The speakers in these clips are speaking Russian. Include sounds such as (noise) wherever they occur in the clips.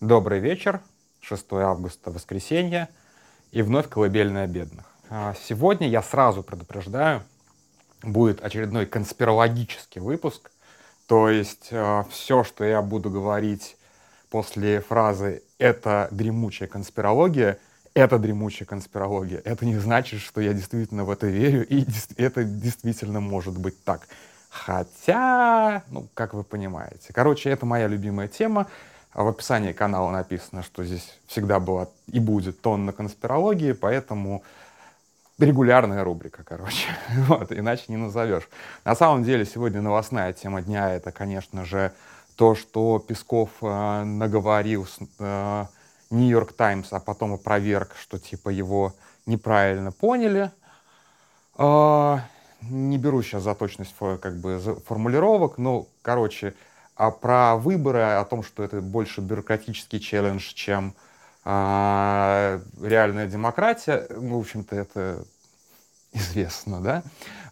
Добрый вечер, 6 августа, воскресенье, и вновь колыбельная бедных. А, сегодня я сразу предупреждаю, будет очередной конспирологический выпуск, то есть а, все, что я буду говорить после фразы «это дремучая конспирология», это дремучая конспирология. Это не значит, что я действительно в это верю, и это действительно может быть так. Хотя, ну, как вы понимаете. Короче, это моя любимая тема. В описании канала написано, что здесь всегда была и будет тонна конспирологии, поэтому регулярная рубрика, короче. (laughs) Вот, иначе не назовешь. На самом деле, сегодня новостная тема дня — это, конечно же, то, что Песков э, наговорил э, Нью-Йорк Таймс, а потом опроверг, что типа его неправильно поняли. Э, не беру сейчас за точность как бы формулировок, но, короче, а про выборы, о том, что это больше бюрократический челлендж, чем а, реальная демократия, ну, в общем-то, это известно, да?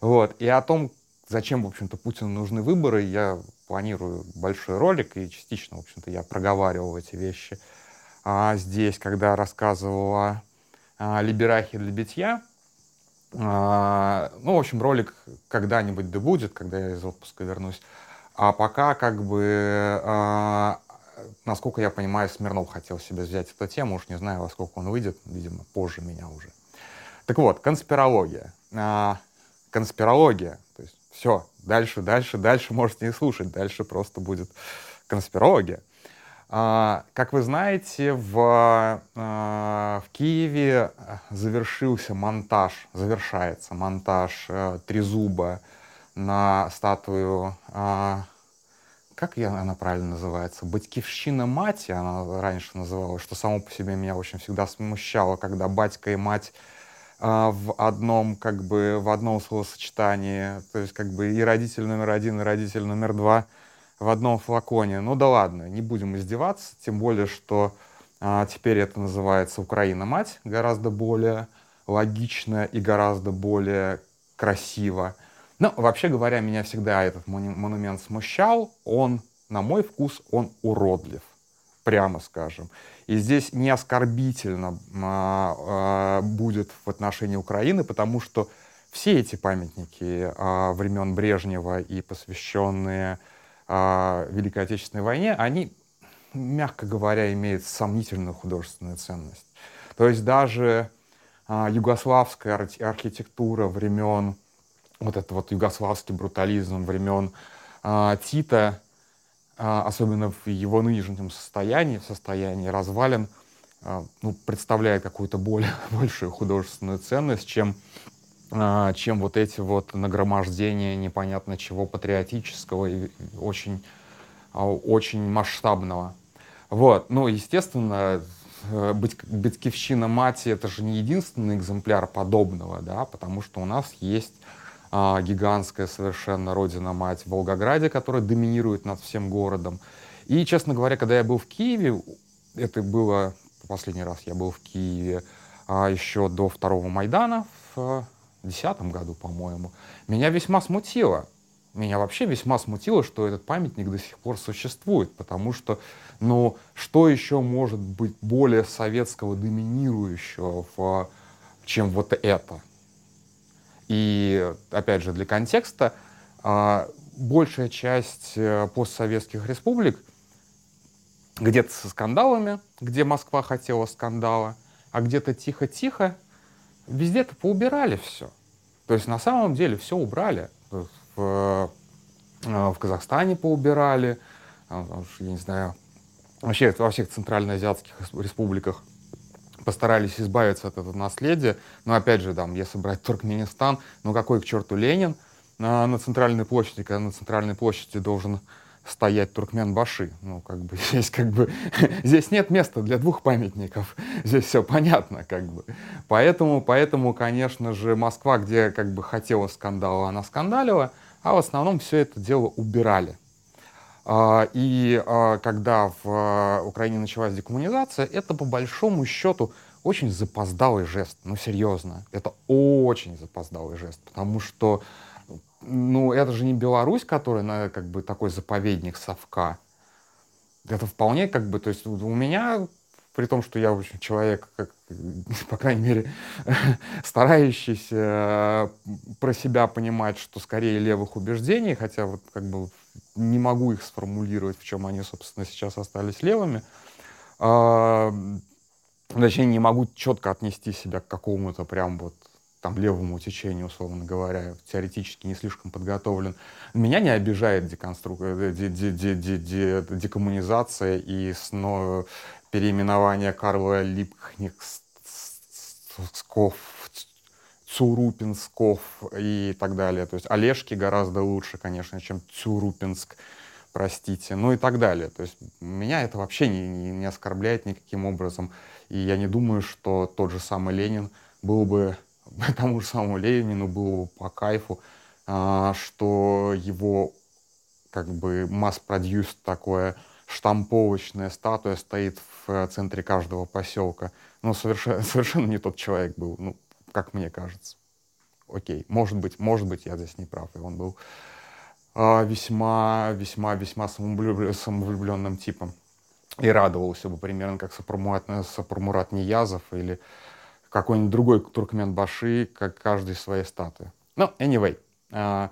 Вот. И о том, зачем, в общем-то, Путину нужны выборы, я планирую большой ролик, и частично, в общем-то, я проговаривал эти вещи а, здесь, когда рассказывал о а, либерахе для битья. А, ну, в общем, ролик когда-нибудь да будет, когда я из отпуска вернусь. А пока, как бы, э, насколько я понимаю, Смирнов хотел себе взять эту тему, уж не знаю, во сколько он выйдет, видимо, позже меня уже. Так вот, конспирология. Э, конспирология. То есть все, дальше, дальше, дальше можете не слушать, дальше просто будет конспирология. Uh, как вы знаете, в, uh, в Киеве завершился монтаж, завершается монтаж uh, Трезуба на статую, а, как я, она правильно называется, «Батькивщина мать», она раньше называлась, что само по себе меня очень всегда смущало, когда батька и мать а, в одном, как бы, в одном словосочетании, то есть как бы и родитель номер один, и родитель номер два в одном флаконе. Ну да ладно, не будем издеваться, тем более, что а, теперь это называется «Украина-мать», гораздо более логично и гораздо более красиво. Ну, вообще говоря, меня всегда этот монумент смущал. Он, на мой вкус, он уродлив, прямо скажем. И здесь не оскорбительно а, а, будет в отношении Украины, потому что все эти памятники а, времен Брежнева и посвященные а, Великой Отечественной войне, они, мягко говоря, имеют сомнительную художественную ценность. То есть даже а, югославская архитектура времен вот этот вот югославский брутализм времен а, Тита, а, особенно в его нынешнем состоянии, в состоянии развалин, а, ну, представляет какую-то более, (laughs) большую художественную ценность, чем, а, чем вот эти вот нагромождения непонятно чего патриотического и очень, а, очень масштабного. Вот, ну, естественно, э, быть, Батькивщина Мати — это же не единственный экземпляр подобного, да, потому что у нас есть а, гигантская совершенно родина-мать в Волгограде, которая доминирует над всем городом. И, честно говоря, когда я был в Киеве, это было, последний раз я был в Киеве а, еще до второго Майдана в 2010 году, по-моему, меня весьма смутило. Меня вообще весьма смутило, что этот памятник до сих пор существует, потому что, ну, что еще может быть более советского доминирующего, в, чем вот это? И, опять же, для контекста, а, большая часть э, постсоветских республик где-то со скандалами, где Москва хотела скандала, а где-то тихо-тихо, везде-то поубирали все. То есть на самом деле все убрали. В, э, в Казахстане поубирали, а, я не знаю, вообще во всех центральноазиатских республиках постарались избавиться от этого наследия. Но опять же, там, если брать Туркменистан, ну какой к черту Ленин на, на центральной площади, когда на центральной площади должен стоять Туркмен-Баши. Ну, как бы (laughs) здесь как бы (laughs) здесь нет места для двух памятников. (laughs) Здесь все понятно, как бы. Поэтому, поэтому, конечно же, Москва, где как бы хотела скандала, она скандалила, а в основном все это дело убирали. А, и а, когда в а, Украине началась декоммунизация, это по большому счету очень запоздалый жест. Ну, серьезно, это очень запоздалый жест, потому что ну, это же не Беларусь, которая как бы такой заповедник совка. это вполне как бы, то есть у меня, при том, что я, в общем, человек, как, по крайней мере, (laughs) старающийся э, про себя понимать, что скорее левых убеждений, хотя вот как бы не могу их сформулировать, в чем они, собственно, сейчас остались левыми, а, точнее, не могу четко отнести себя к какому-то прям вот там левому течению, условно говоря, теоретически не слишком подготовлен. Меня не обижает э, декоммунизация и переименование Карла Липкнигсков, Цурупинсков и так далее. То есть Олежки гораздо лучше, конечно, чем Цурупинск, простите, ну и так далее. То есть меня это вообще не, не, не оскорбляет никаким образом. И я не думаю, что тот же самый Ленин был бы (laughs) тому же самому Ленину было по кайфу, а, что его как бы масс-продюс такое штамповочная статуя стоит в центре каждого поселка. Ну, совершенно, (laughs) совершенно не тот человек был, ну, как мне кажется. Окей, может быть, может быть, я здесь не прав, и он был а, весьма, весьма, весьма самовлюбленным типом. И радовался бы примерно как Сапурмурат, Сапурмурат Ниязов или какой-нибудь другой туркмен-баши, как каждый своей статуи. Ну, anyway, а,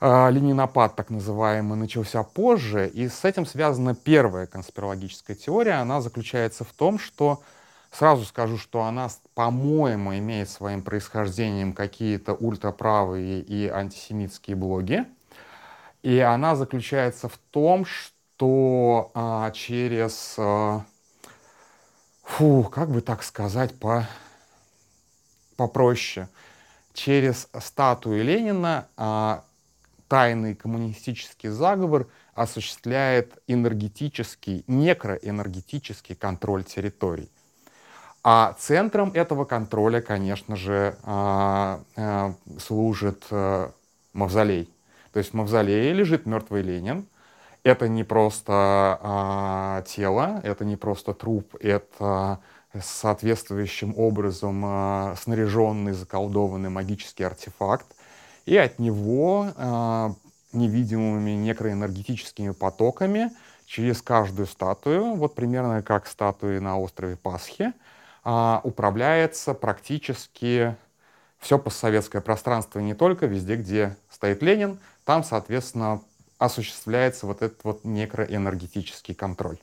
а, ленинопад, так называемый, начался позже, и с этим связана первая конспирологическая теория. Она заключается в том, что, сразу скажу, что она, по-моему, имеет своим происхождением какие-то ультраправые и антисемитские блоги. И она заключается в том, что а, через... А, фу, как бы так сказать по попроще. Через статую Ленина а, тайный коммунистический заговор осуществляет энергетический, некроэнергетический контроль территорий. А центром этого контроля, конечно же, а, а, служит а, мавзолей. То есть в мавзолее лежит мертвый Ленин. Это не просто а, тело, это не просто труп, это соответствующим образом э, снаряженный, заколдованный магический артефакт, и от него э, невидимыми некроэнергетическими потоками через каждую статую, вот примерно как статуи на острове Пасхи, э, управляется практически все постсоветское пространство, не только везде, где стоит Ленин, там, соответственно, осуществляется вот этот вот некроэнергетический контроль.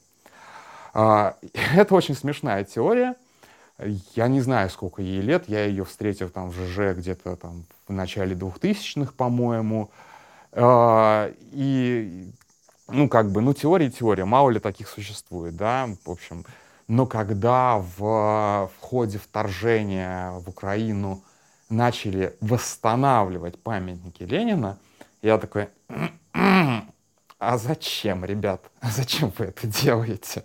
А, (laughs) это очень смешная теория. Я не знаю, сколько ей лет. Я ее встретил там в ЖЖ где-то там в начале 2000-х, по-моему. А, и, ну, как бы, ну, теория теория. Мало ли таких существует, да, в общем. Но когда в, в ходе вторжения в Украину начали восстанавливать памятники Ленина, я такой, а зачем, ребят, а зачем вы это делаете?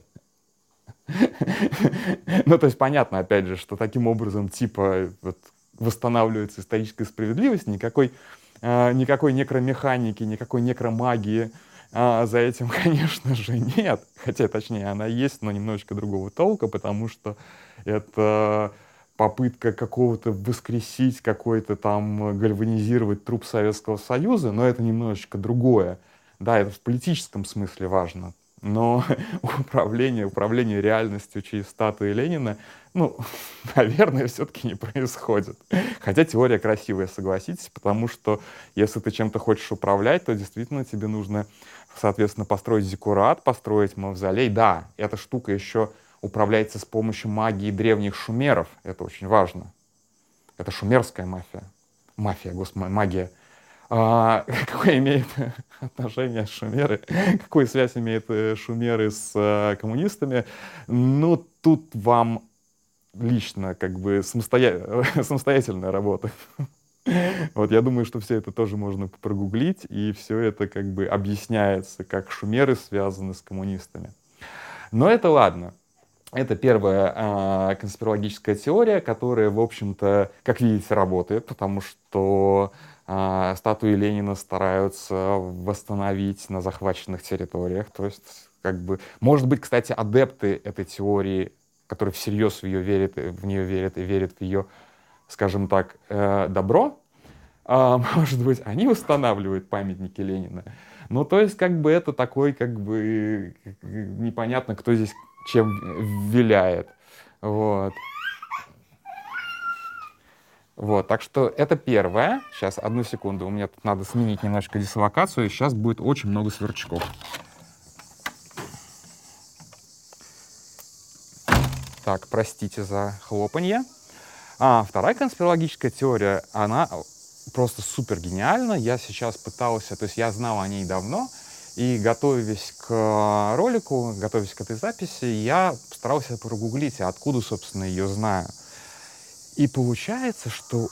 Ну, то есть понятно, опять же, что таким образом, типа, вот, восстанавливается историческая справедливость, никакой, э, никакой некромеханики, никакой некромагии э, за этим, (laughs) конечно же, нет. Хотя, точнее, она есть, но немножечко другого толка, потому что это попытка какого-то воскресить, какой-то там гальванизировать труп Советского Союза, но это немножечко другое. Да, это в политическом смысле важно но (laughs) управление, управление реальностью через статуи Ленина, ну, (laughs) наверное, все-таки не происходит. Хотя теория красивая, согласитесь, потому что если ты чем-то хочешь управлять, то действительно тебе нужно, соответственно, построить зиккурат, построить мавзолей. Да, эта штука еще управляется с помощью магии древних шумеров. Это очень важно. Это шумерская мафия. Мафия, господи, магия а, (laughs) какое имеет (laughs) отношение шумеры, какую связь имеют э, шумеры с а, коммунистами, ну, тут вам лично как бы самостоя... (laughs) самостоятельная работа. Вот я думаю, что все это тоже можно прогуглить, и все это как бы объясняется, как шумеры связаны с коммунистами. Но это ладно. Это первая э, конспирологическая теория, которая, в общем-то, как видите, работает, потому что э, статуи Ленина стараются восстановить на захваченных территориях. То есть, как бы, может быть, кстати, адепты этой теории, которые всерьез в, ее верят, в нее верят и верят в ее, скажем так, э, добро, э, (laughs) может быть, они устанавливают памятники Ленина. Ну, то есть, как бы это такой, как бы, непонятно, кто здесь чем виляет. Вот. Вот, так что это первое. Сейчас, одну секунду, у меня тут надо сменить немножко дислокацию, сейчас будет очень много сверчков. Так, простите за хлопанье. А вторая конспирологическая теория, она просто супер гениальна. Я сейчас пытался, то есть я знал о ней давно, и готовясь к ролику, готовясь к этой записи, я старался прогуглить, откуда, собственно, ее знаю. И получается, что,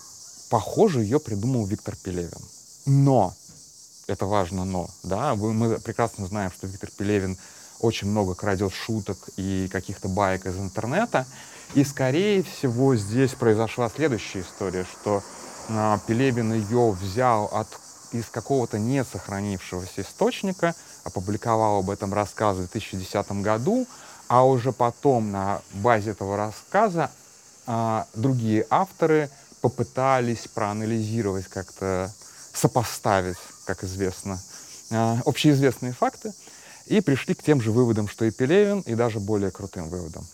похоже, ее придумал Виктор Пелевин. Но, это важно но, да, мы прекрасно знаем, что Виктор Пелевин очень много крадет шуток и каких-то баек из интернета. И, скорее всего, здесь произошла следующая история, что а, Пелевин ее взял от, из какого-то не сохранившегося источника, опубликовал об этом рассказе в 2010 году, а уже потом на базе этого рассказа другие авторы попытались проанализировать как-то, сопоставить, как известно, а, общеизвестные факты и пришли к тем же выводам, что и Пелевин, и даже более крутым выводам.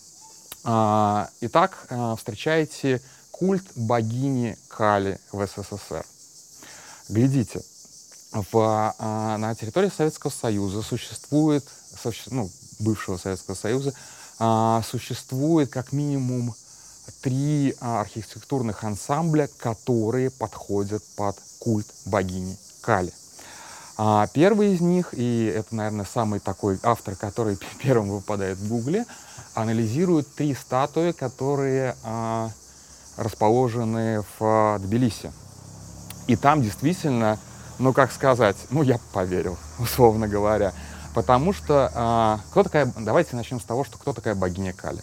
А, итак, а, встречаете культ богини Кали в СССР. Глядите, в, а, на территории Советского Союза существует, ну, бывшего Советского Союза, существует как минимум три архитектурных ансамбля, которые подходят под культ богини Кали. А первый из них, и это, наверное, самый такой автор, который (laughs) первым выпадает в Гугле, анализирует три статуи, которые а, расположены в а, Тбилиси. И там действительно, ну как сказать, ну я поверил, (laughs) условно говоря. Потому что а, кто такая, давайте начнем с того, что кто такая богиня Кали.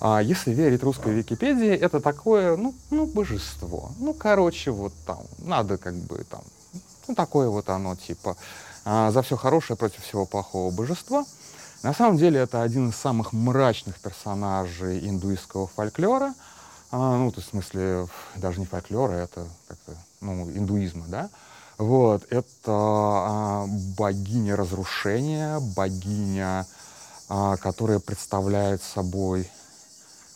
А, если верить русской Википедии, это такое, ну, ну, божество. Ну, короче, вот там, надо как бы там ну, такое вот оно, типа, а, за все хорошее против всего плохого божества. На самом деле это один из самых мрачных персонажей индуистского фольклора. А, ну, то есть, в смысле, даже не фольклора, это как-то, ну, индуизма, да. Вот, это а, богиня разрушения, богиня, а, которая представляет собой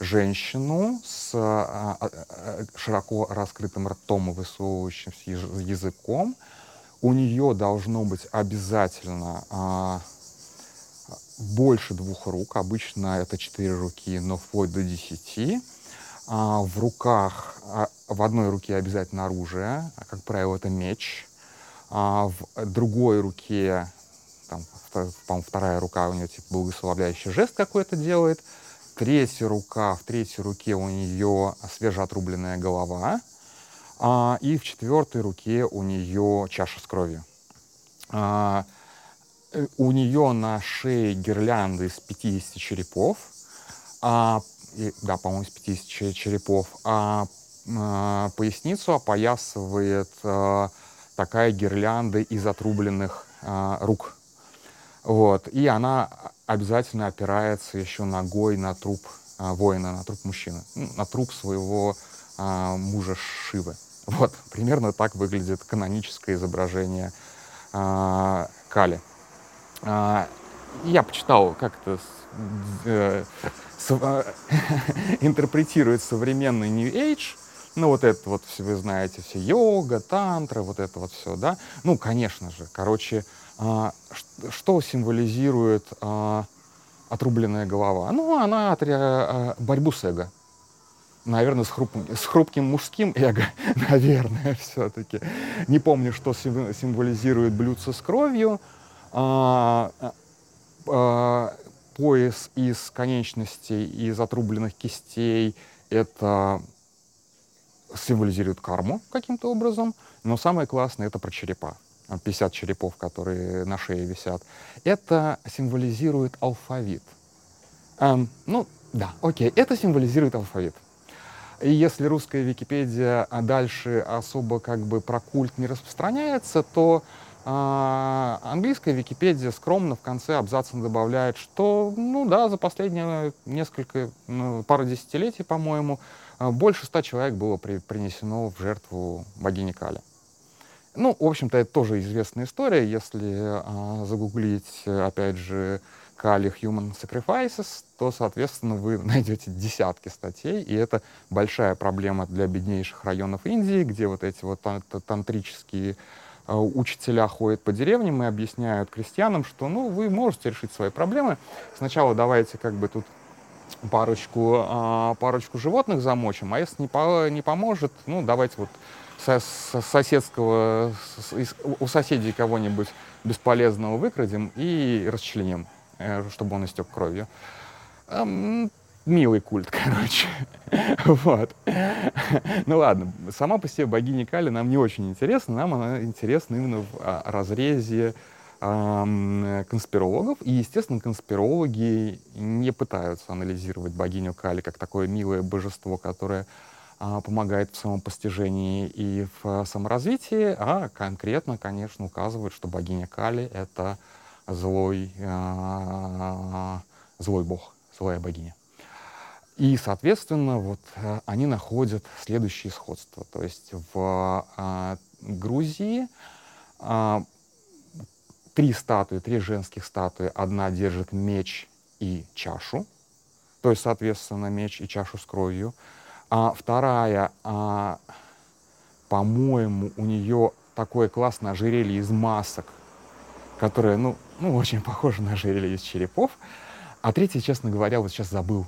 женщину с а, а, а широко раскрытым ртом и высовывающимся языком, у нее должно быть обязательно больше двух рук. Обычно это четыре руки, но вплоть до десяти. В руках, в одной руке обязательно оружие, как правило, это меч. В другой руке, там, по-моему, вторая рука у нее типа благословляющий жест какой-то делает. Третья рука, в третьей руке у нее свежеотрубленная голова а, и в четвертой руке у нее чаша с кровью. А, э, у нее на шее гирлянды из 50 черепов, а, и, да, по-моему, из 50 черепов, а, а поясницу опоясывает а, такая гирлянда из отрубленных а, рук. Вот. И она обязательно опирается еще ногой на труп а, воина, на труп мужчины, на труп своего а, мужа Шивы. (laughs) Вот, примерно так выглядит каноническое изображение а, Кали. Я почитал, как это э, э, (laughs) интерпретирует современный New Age. Ну, вот это вот, все вы знаете, все йога, тантра, вот это вот все, да. Ну, конечно же, короче, что символизирует а, отрубленная голова? Ну, она отря... А, борьбу с эго наверное, с хрупким, с хрупким мужским эго, (laughs) наверное, (laughs) все-таки. Не помню, что символизирует блюдце с кровью. А, а, пояс из конечностей, из отрубленных кистей, это символизирует карму каким-то образом. Но самое классное — это про черепа. 50 черепов, которые на шее висят. Это символизирует алфавит. Эм, ну, да, окей, это символизирует алфавит. И если русская Википедия а дальше особо как бы про культ не распространяется, то а, английская Википедия скромно в конце абзаца добавляет, что, ну да, за последние несколько, ну, пару десятилетий, по-моему, а, больше ста человек было при, принесено в жертву богини Кали. Ну, в общем-то, это тоже известная история. Если а, загуглить, опять же, Kali Human Sacrifices, то, соответственно, вы (laughs) найдете десятки статей, и это большая проблема для беднейших районов Индии, где вот эти вот тантрические а, учителя ходят по деревням и объясняют крестьянам, что, ну, вы можете решить свои проблемы. Сначала давайте как бы тут парочку, а, парочку животных замочим, а если не, по, не поможет, ну, давайте вот со, со соседского, у соседей кого-нибудь бесполезного выкрадем и расчленим, э, чтобы он истек кровью. Милый культ, (laughs) короче. вот. ну ладно, сама по себе богиня Кали нам не очень интересна, нам она интересна именно в а, разрезе конспирологов. И, естественно, конспирологи не пытаются анализировать богиню Кали как такое милое божество, которое помогает в самопостижении и в саморазвитии, а конкретно, конечно, указывают, что богиня Кали — это злой, а, злой бог, злая богиня. И, соответственно, вот э, они находят следующее сходство. То есть в а, Грузии три статуи, три женских статуи. Одна держит меч и чашу, то есть, соответственно, меч и чашу с кровью. А вторая, а, по-моему, у нее такое классное ожерелье из масок, которое, ну, ну, очень похоже на ожерелье из черепов. А третья, честно говоря, вот сейчас забыл.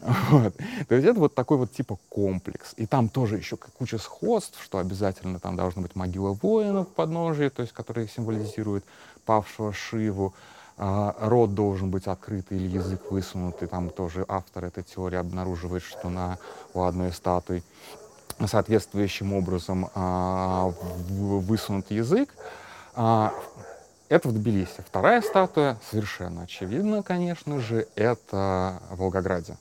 (laughs) Вот. То есть это вот такой вот типа комплекс. И там тоже еще куча сходств, что обязательно там должна быть могила воинов в подножии, то есть которые символизируют павшего Шиву. А, рот должен быть открытый или язык высунутый. Там тоже автор этой теории обнаруживает, что на, у одной статуи соответствующим образом а, высунут язык. А, это в Тбилиси. Вторая статуя, совершенно очевидно, конечно же, это в Волгограде.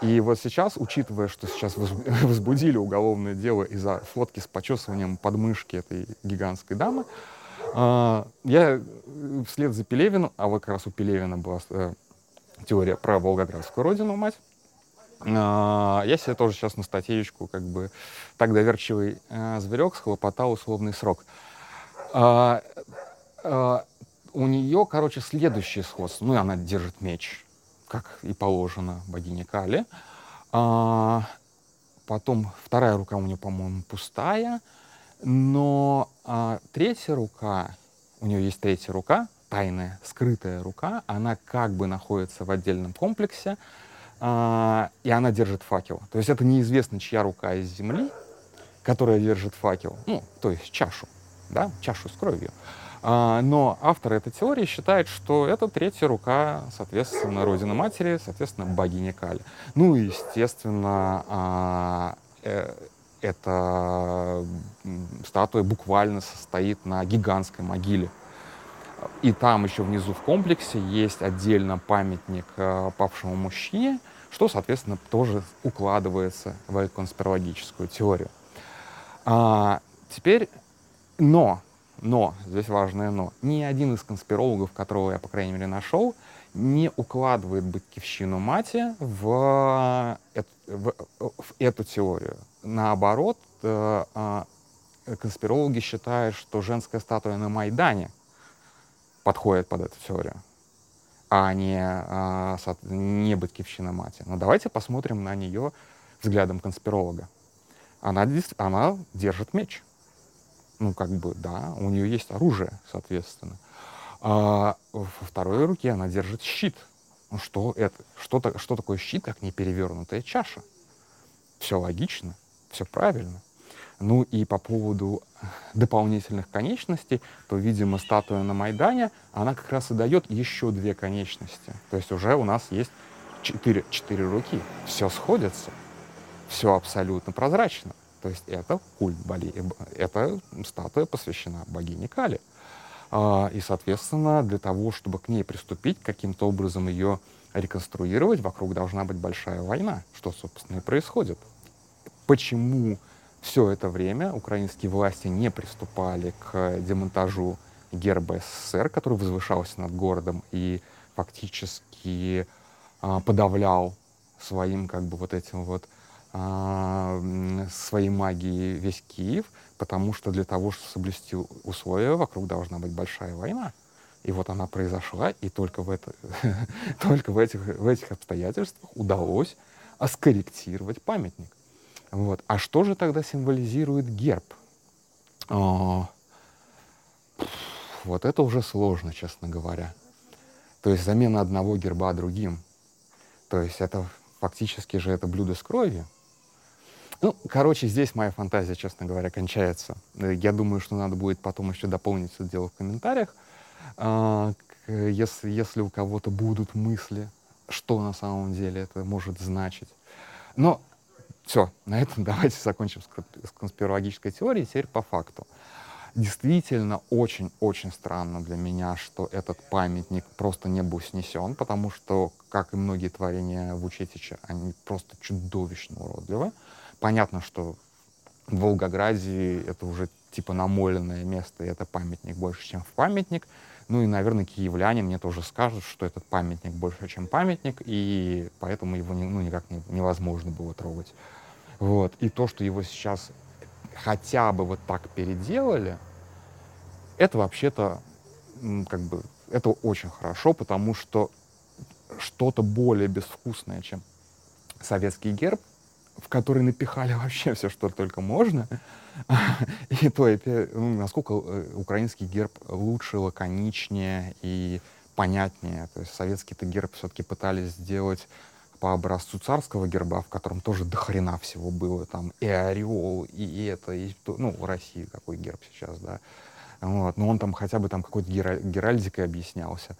И вот сейчас, учитывая, что сейчас (laughs) возбудили уголовное дело из-за фотки с почесыванием подмышки этой гигантской дамы, я э, вслед за Пелевиным, а вот как раз у Пелевина была э, теория про Волгоградскую родину, мать, а, я себе тоже сейчас на статейку, как бы, так доверчивый э, зверек схлопотал условный срок. А, у нее, короче, следующее сходство. Ну, она держит меч, как и положено богине Кали. Потом вторая рука у нее, по-моему, пустая. Но а, третья рука, у нее есть третья рука, тайная, скрытая рука, она как бы находится в отдельном комплексе, а, и она держит факел. То есть это неизвестно, чья рука из земли, которая держит факел, ну, то есть чашу, да, чашу с кровью. А, но автор этой теории считает, что это третья рука, соответственно, Родина Матери, соответственно, богиня Кали. Ну и, естественно, а, э, эта статуя буквально состоит на гигантской могиле. И там еще внизу в комплексе есть отдельно памятник э, павшему мужчине, что, соответственно, тоже укладывается в конспирологическую теорию. А, теперь, но, но, здесь важное но, ни один из конспирологов, которого я, по крайней мере, нашел, не укладывает Батькивщину мати в, в, в эту теорию. Наоборот, э, а, конспирологи считают, что женская статуя на Майдане подходит под эту теорию, а не, а, не Батькивщина мати. Но давайте посмотрим на нее взглядом конспиролога. Она, она держит меч. Ну, как бы, да, у нее есть оружие, соответственно. А во второй руке она держит щит. Ну, что это? Что, -то, что такое щит, как не перевернутая чаша? Все логично все правильно. Ну и по поводу дополнительных конечностей, то, видимо, статуя на Майдане, она как раз и дает еще две конечности. То есть уже у нас есть четыре, четыре руки. Все сходится, все абсолютно прозрачно. То есть это культ Бали, эта статуя посвящена богине Кали. А, и, соответственно, для того, чтобы к ней приступить, каким-то образом ее реконструировать, вокруг должна быть большая война, что, собственно, и происходит почему все это время украинские власти не приступали к демонтажу герба СССР, который возвышался над городом и фактически а, подавлял своим как бы вот этим вот э, своей магией весь Киев, потому что для того, чтобы соблюсти условия, вокруг должна быть большая война. И вот она произошла, и только в, это, (laughs) только в, этих, в этих обстоятельствах удалось скорректировать памятник. Вот. А что же тогда символизирует герб? О, вот это уже сложно, честно говоря. То есть замена одного герба другим. То есть это фактически же это блюдо с кровью. Ну, короче, здесь моя фантазия, честно говоря, кончается. Я думаю, что надо будет потом еще дополнить это дело в комментариях. А, если, если у кого-то будут мысли, что на самом деле это может значить. Но все, на этом (laughs) давайте закончим с конспирологической теорией. Теперь по факту. Действительно, очень-очень странно для меня, что этот памятник просто не был снесен, потому что, как и многие творения Вучетича, они просто чудовищно уродливы. Понятно, что в Волгограде это уже типа намоленное место, и это памятник больше, чем в памятник. Ну и, наверное, киевляне мне тоже скажут, что этот памятник больше, чем памятник, и поэтому его ну, никак не, невозможно было трогать. Вот. И то, что его сейчас хотя бы вот так переделали, это вообще-то как бы это очень хорошо, потому что что-то более безвкусное, чем советский герб, в который напихали (laughs) вообще все, что только можно. (laughs) И то, ну, насколько э, украинский герб лучше, лаконичнее и понятнее. То есть советский-то герб все-таки пытались сделать по образцу царского герба, в котором тоже до хрена всего было, там и ореол, и это, и ну, в России какой герб сейчас, да. Вот. Но он там хотя бы там какой-то гера- геральдикой объяснялся.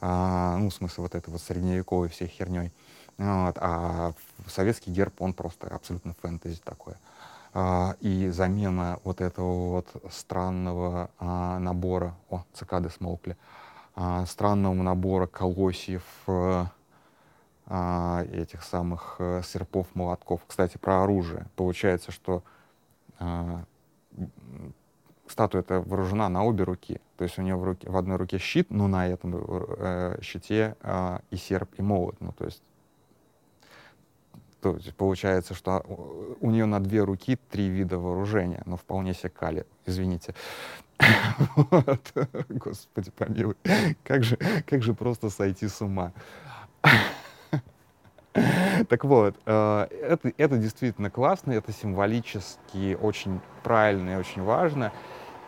А, ну, в смысле, вот это вот средневековой всей херней. Вот. А советский герб, он просто абсолютно фэнтези такое. А, и замена вот этого вот странного а, набора, о, цикады смолкли, а, странного набора колосьев, а, а, этих самых а, серпов, молотков. Кстати, про оружие. Получается, что а, статуя это вооружена на обе руки. То есть у нее в, руке, в одной руке щит, но на этом э, щите э, и серп, и молот. Ну, то есть, то есть получается, что у нее на две руки три вида вооружения, но вполне себе кали, извините. (laughs) Господи помилуй, как же, как же просто сойти с ума. (laughs) Так вот, э, это, это действительно классно, это символически очень правильно и очень важно.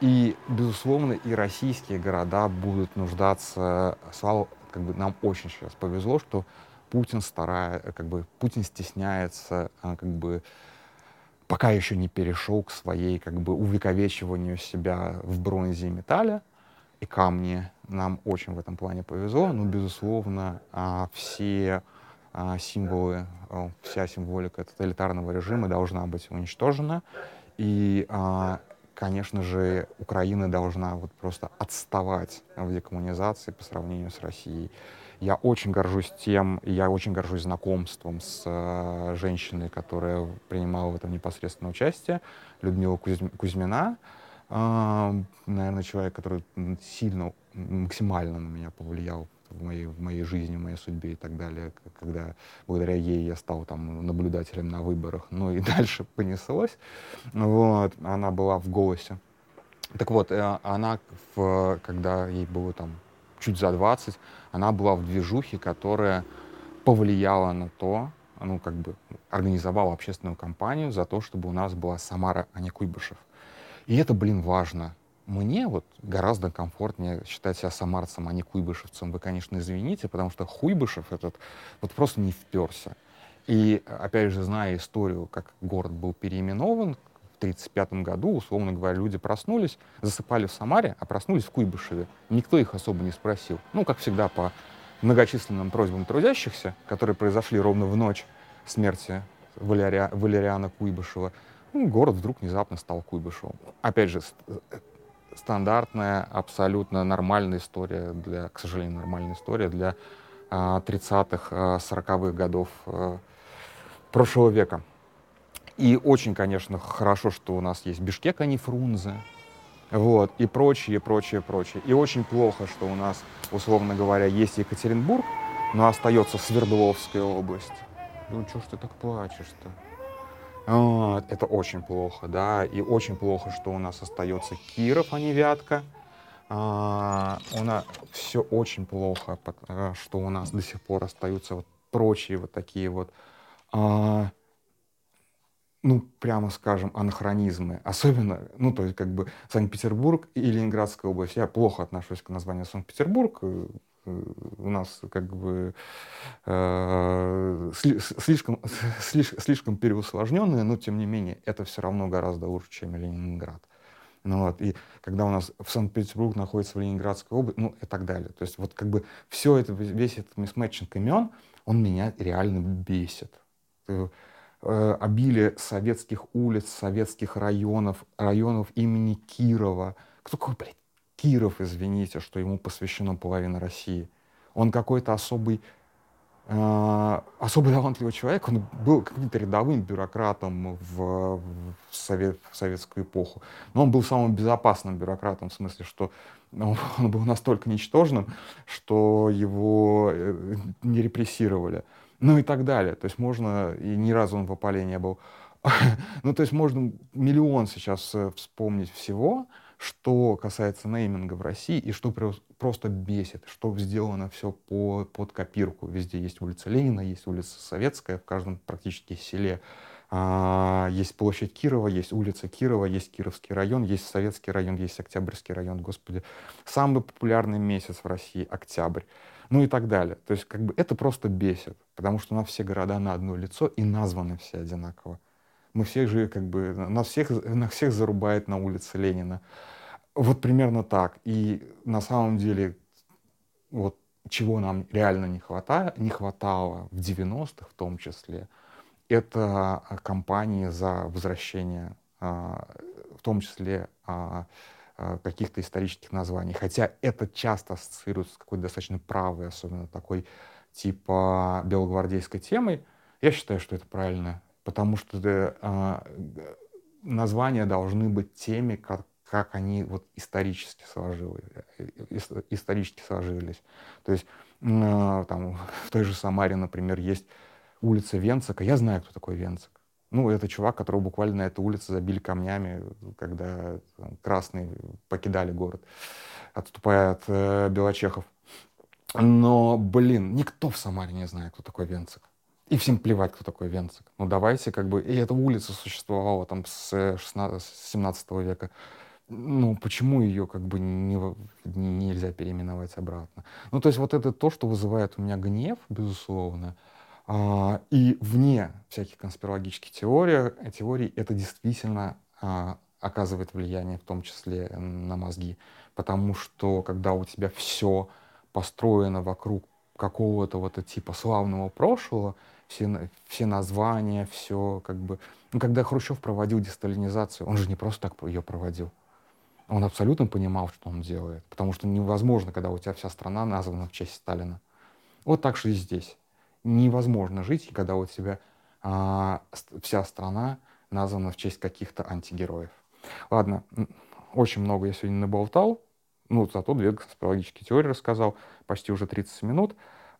И, безусловно, и российские города будут нуждаться, слава, как бы нам очень сейчас повезло, что Путин старая, как бы Путин стесняется, а, как бы пока еще не перешел к своей как бы увековечиванию себя в бронзе и металле и камне. Нам очень в этом плане повезло, но, безусловно, а, все символы, вся символика тоталитарного режима должна быть уничтожена. И, а, конечно же, Украина должна вот просто отставать в декоммунизации по сравнению с Россией. Я очень горжусь тем, я очень горжусь знакомством с женщиной, которая принимала в этом непосредственное участие, Людмила Кузьмина. Наверное, человек, который сильно, максимально на меня повлиял в моей, в моей жизни, в моей судьбе и так далее, когда благодаря ей я стал там наблюдателем на выборах, ну и (laughs) дальше понеслось. Вот, она была в «Голосе». Так вот, э, она, в, когда ей было там чуть за 20, она была в движухе, которая повлияла на то, ну, как бы организовала общественную кампанию за то, чтобы у нас была Самара, а не Куйбышев. И это, блин, важно. Мне вот гораздо комфортнее считать себя самарцем, а не куйбышевцем. Вы, конечно, извините, потому что Хуйбышев этот вот просто не вперся. И, опять же, зная историю, как город был переименован, в 1935 году, условно говоря, люди проснулись, засыпали в Самаре, а проснулись в Куйбышеве. Никто их особо не спросил. Ну, как всегда, по многочисленным просьбам трудящихся, которые произошли ровно в ночь смерти Валерия, Валериана Куйбышева, ну, город вдруг внезапно стал Куйбышевым. Опять же, стандартная, абсолютно нормальная история для, к сожалению, нормальная история для 30-х, а, 40-х а, годов а, прошлого века. И очень, конечно, хорошо, что у нас есть Бишкек, а не Фрунзе. Вот, и прочее, прочее, прочее. И очень плохо, что у нас, условно говоря, есть Екатеринбург, но остается Свердловская область. Ну, что ж ты так плачешь-то? Это очень плохо, да, и очень плохо, что у нас остается Киров, а не Вятка. А, у нас все очень плохо, э, что у нас до сих пор остаются вот прочие вот такие вот, а, ну, прямо скажем, анахронизмы. Особенно, ну, то есть, как бы Санкт-Петербург и Ленинградская область. Я плохо отношусь к названию Санкт-Петербург. Э, у нас как бы э, слишком, (laughs) слишком, слишком переусложненное, но тем не менее это все равно гораздо лучше, чем Ленинград. Ну, вот, и когда у нас в Санкт-Петербург находится в Ленинградской области, ну и так далее. То есть вот как бы все это, весь этот мисмэтчинг имен, он меня реально бесит. Э, обилие советских улиц, советских районов, районов имени Кирова. Кто такой, блядь, Киров, извините, что ему посвящена половина России? Он какой-то особый а, особо талантливый человек, он был каким-то рядовым бюрократом в, в, совет, в советскую эпоху. Но он был самым безопасным бюрократом, в смысле, что он, (laughs) он был настолько ничтожным, что его э, не репрессировали. Ну и так далее. То есть можно, и ни разу он в опале не был. (laughs) ну, то есть можно миллион сейчас э, вспомнить всего, что касается нейминга в России и что просто бесит, что сделано все по, под копирку. Везде есть улица Ленина, есть улица Советская, в каждом практически селе а, есть площадь Кирова, есть улица Кирова, есть Кировский район, есть Советский район, есть Октябрьский район, господи. Самый популярный месяц в России — октябрь. Ну и так далее. То есть как бы это просто бесит, потому что у нас все города на одно лицо и названы все одинаково. Мы всех же как бы, нас всех, на всех зарубает на улице Ленина. Вот примерно так. И на самом деле, вот чего нам реально не, хватало, не хватало в 90-х в том числе, это кампании за возвращение, а, в том числе а, а, каких-то исторических названий. Хотя это часто ассоциируется с какой-то достаточно правой, особенно такой типа белогвардейской темой. Я считаю, что это правильно, потому что названия должны быть теми, как, как они вот исторически сложились, э, исторически сложились. То есть э, там в той же Самаре, например, есть улица Венцика. Я знаю, кто такой Венцик. Ну, это чувак, которого буквально на эту улицу забили камнями, когда там, красные покидали город, отступая от э, Белочехов. Но, блин, никто в Самаре не знает, кто такой Венцик. И всем плевать, кто такой Венцик. Ну, давайте как бы... И эта улица существовала там с, 16, с 17 века ну, почему ее как бы не, не, нельзя переименовать обратно? Ну, то есть вот это то, что вызывает у меня гнев, безусловно, а, и вне всяких конспирологических теорий, теорий это действительно а, оказывает влияние, в том числе на мозги, потому что когда у тебя все построено вокруг какого-то вот типа славного прошлого, все, все названия, все как бы... Ну, когда Хрущев проводил десталинизацию, он же не просто так ее проводил. Он абсолютно понимал, что он делает, потому что невозможно, когда у тебя вся страна названа в честь Сталина. Вот так же и здесь. Невозможно жить, когда у тебя а, вся страна названа в честь каких-то антигероев. Ладно, очень много я сегодня наболтал, ну, зато две конспирологические теории рассказал, почти уже 30 минут.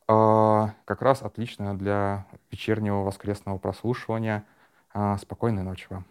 А, как раз отлично для вечернего воскресного прослушивания. А, спокойной ночи вам.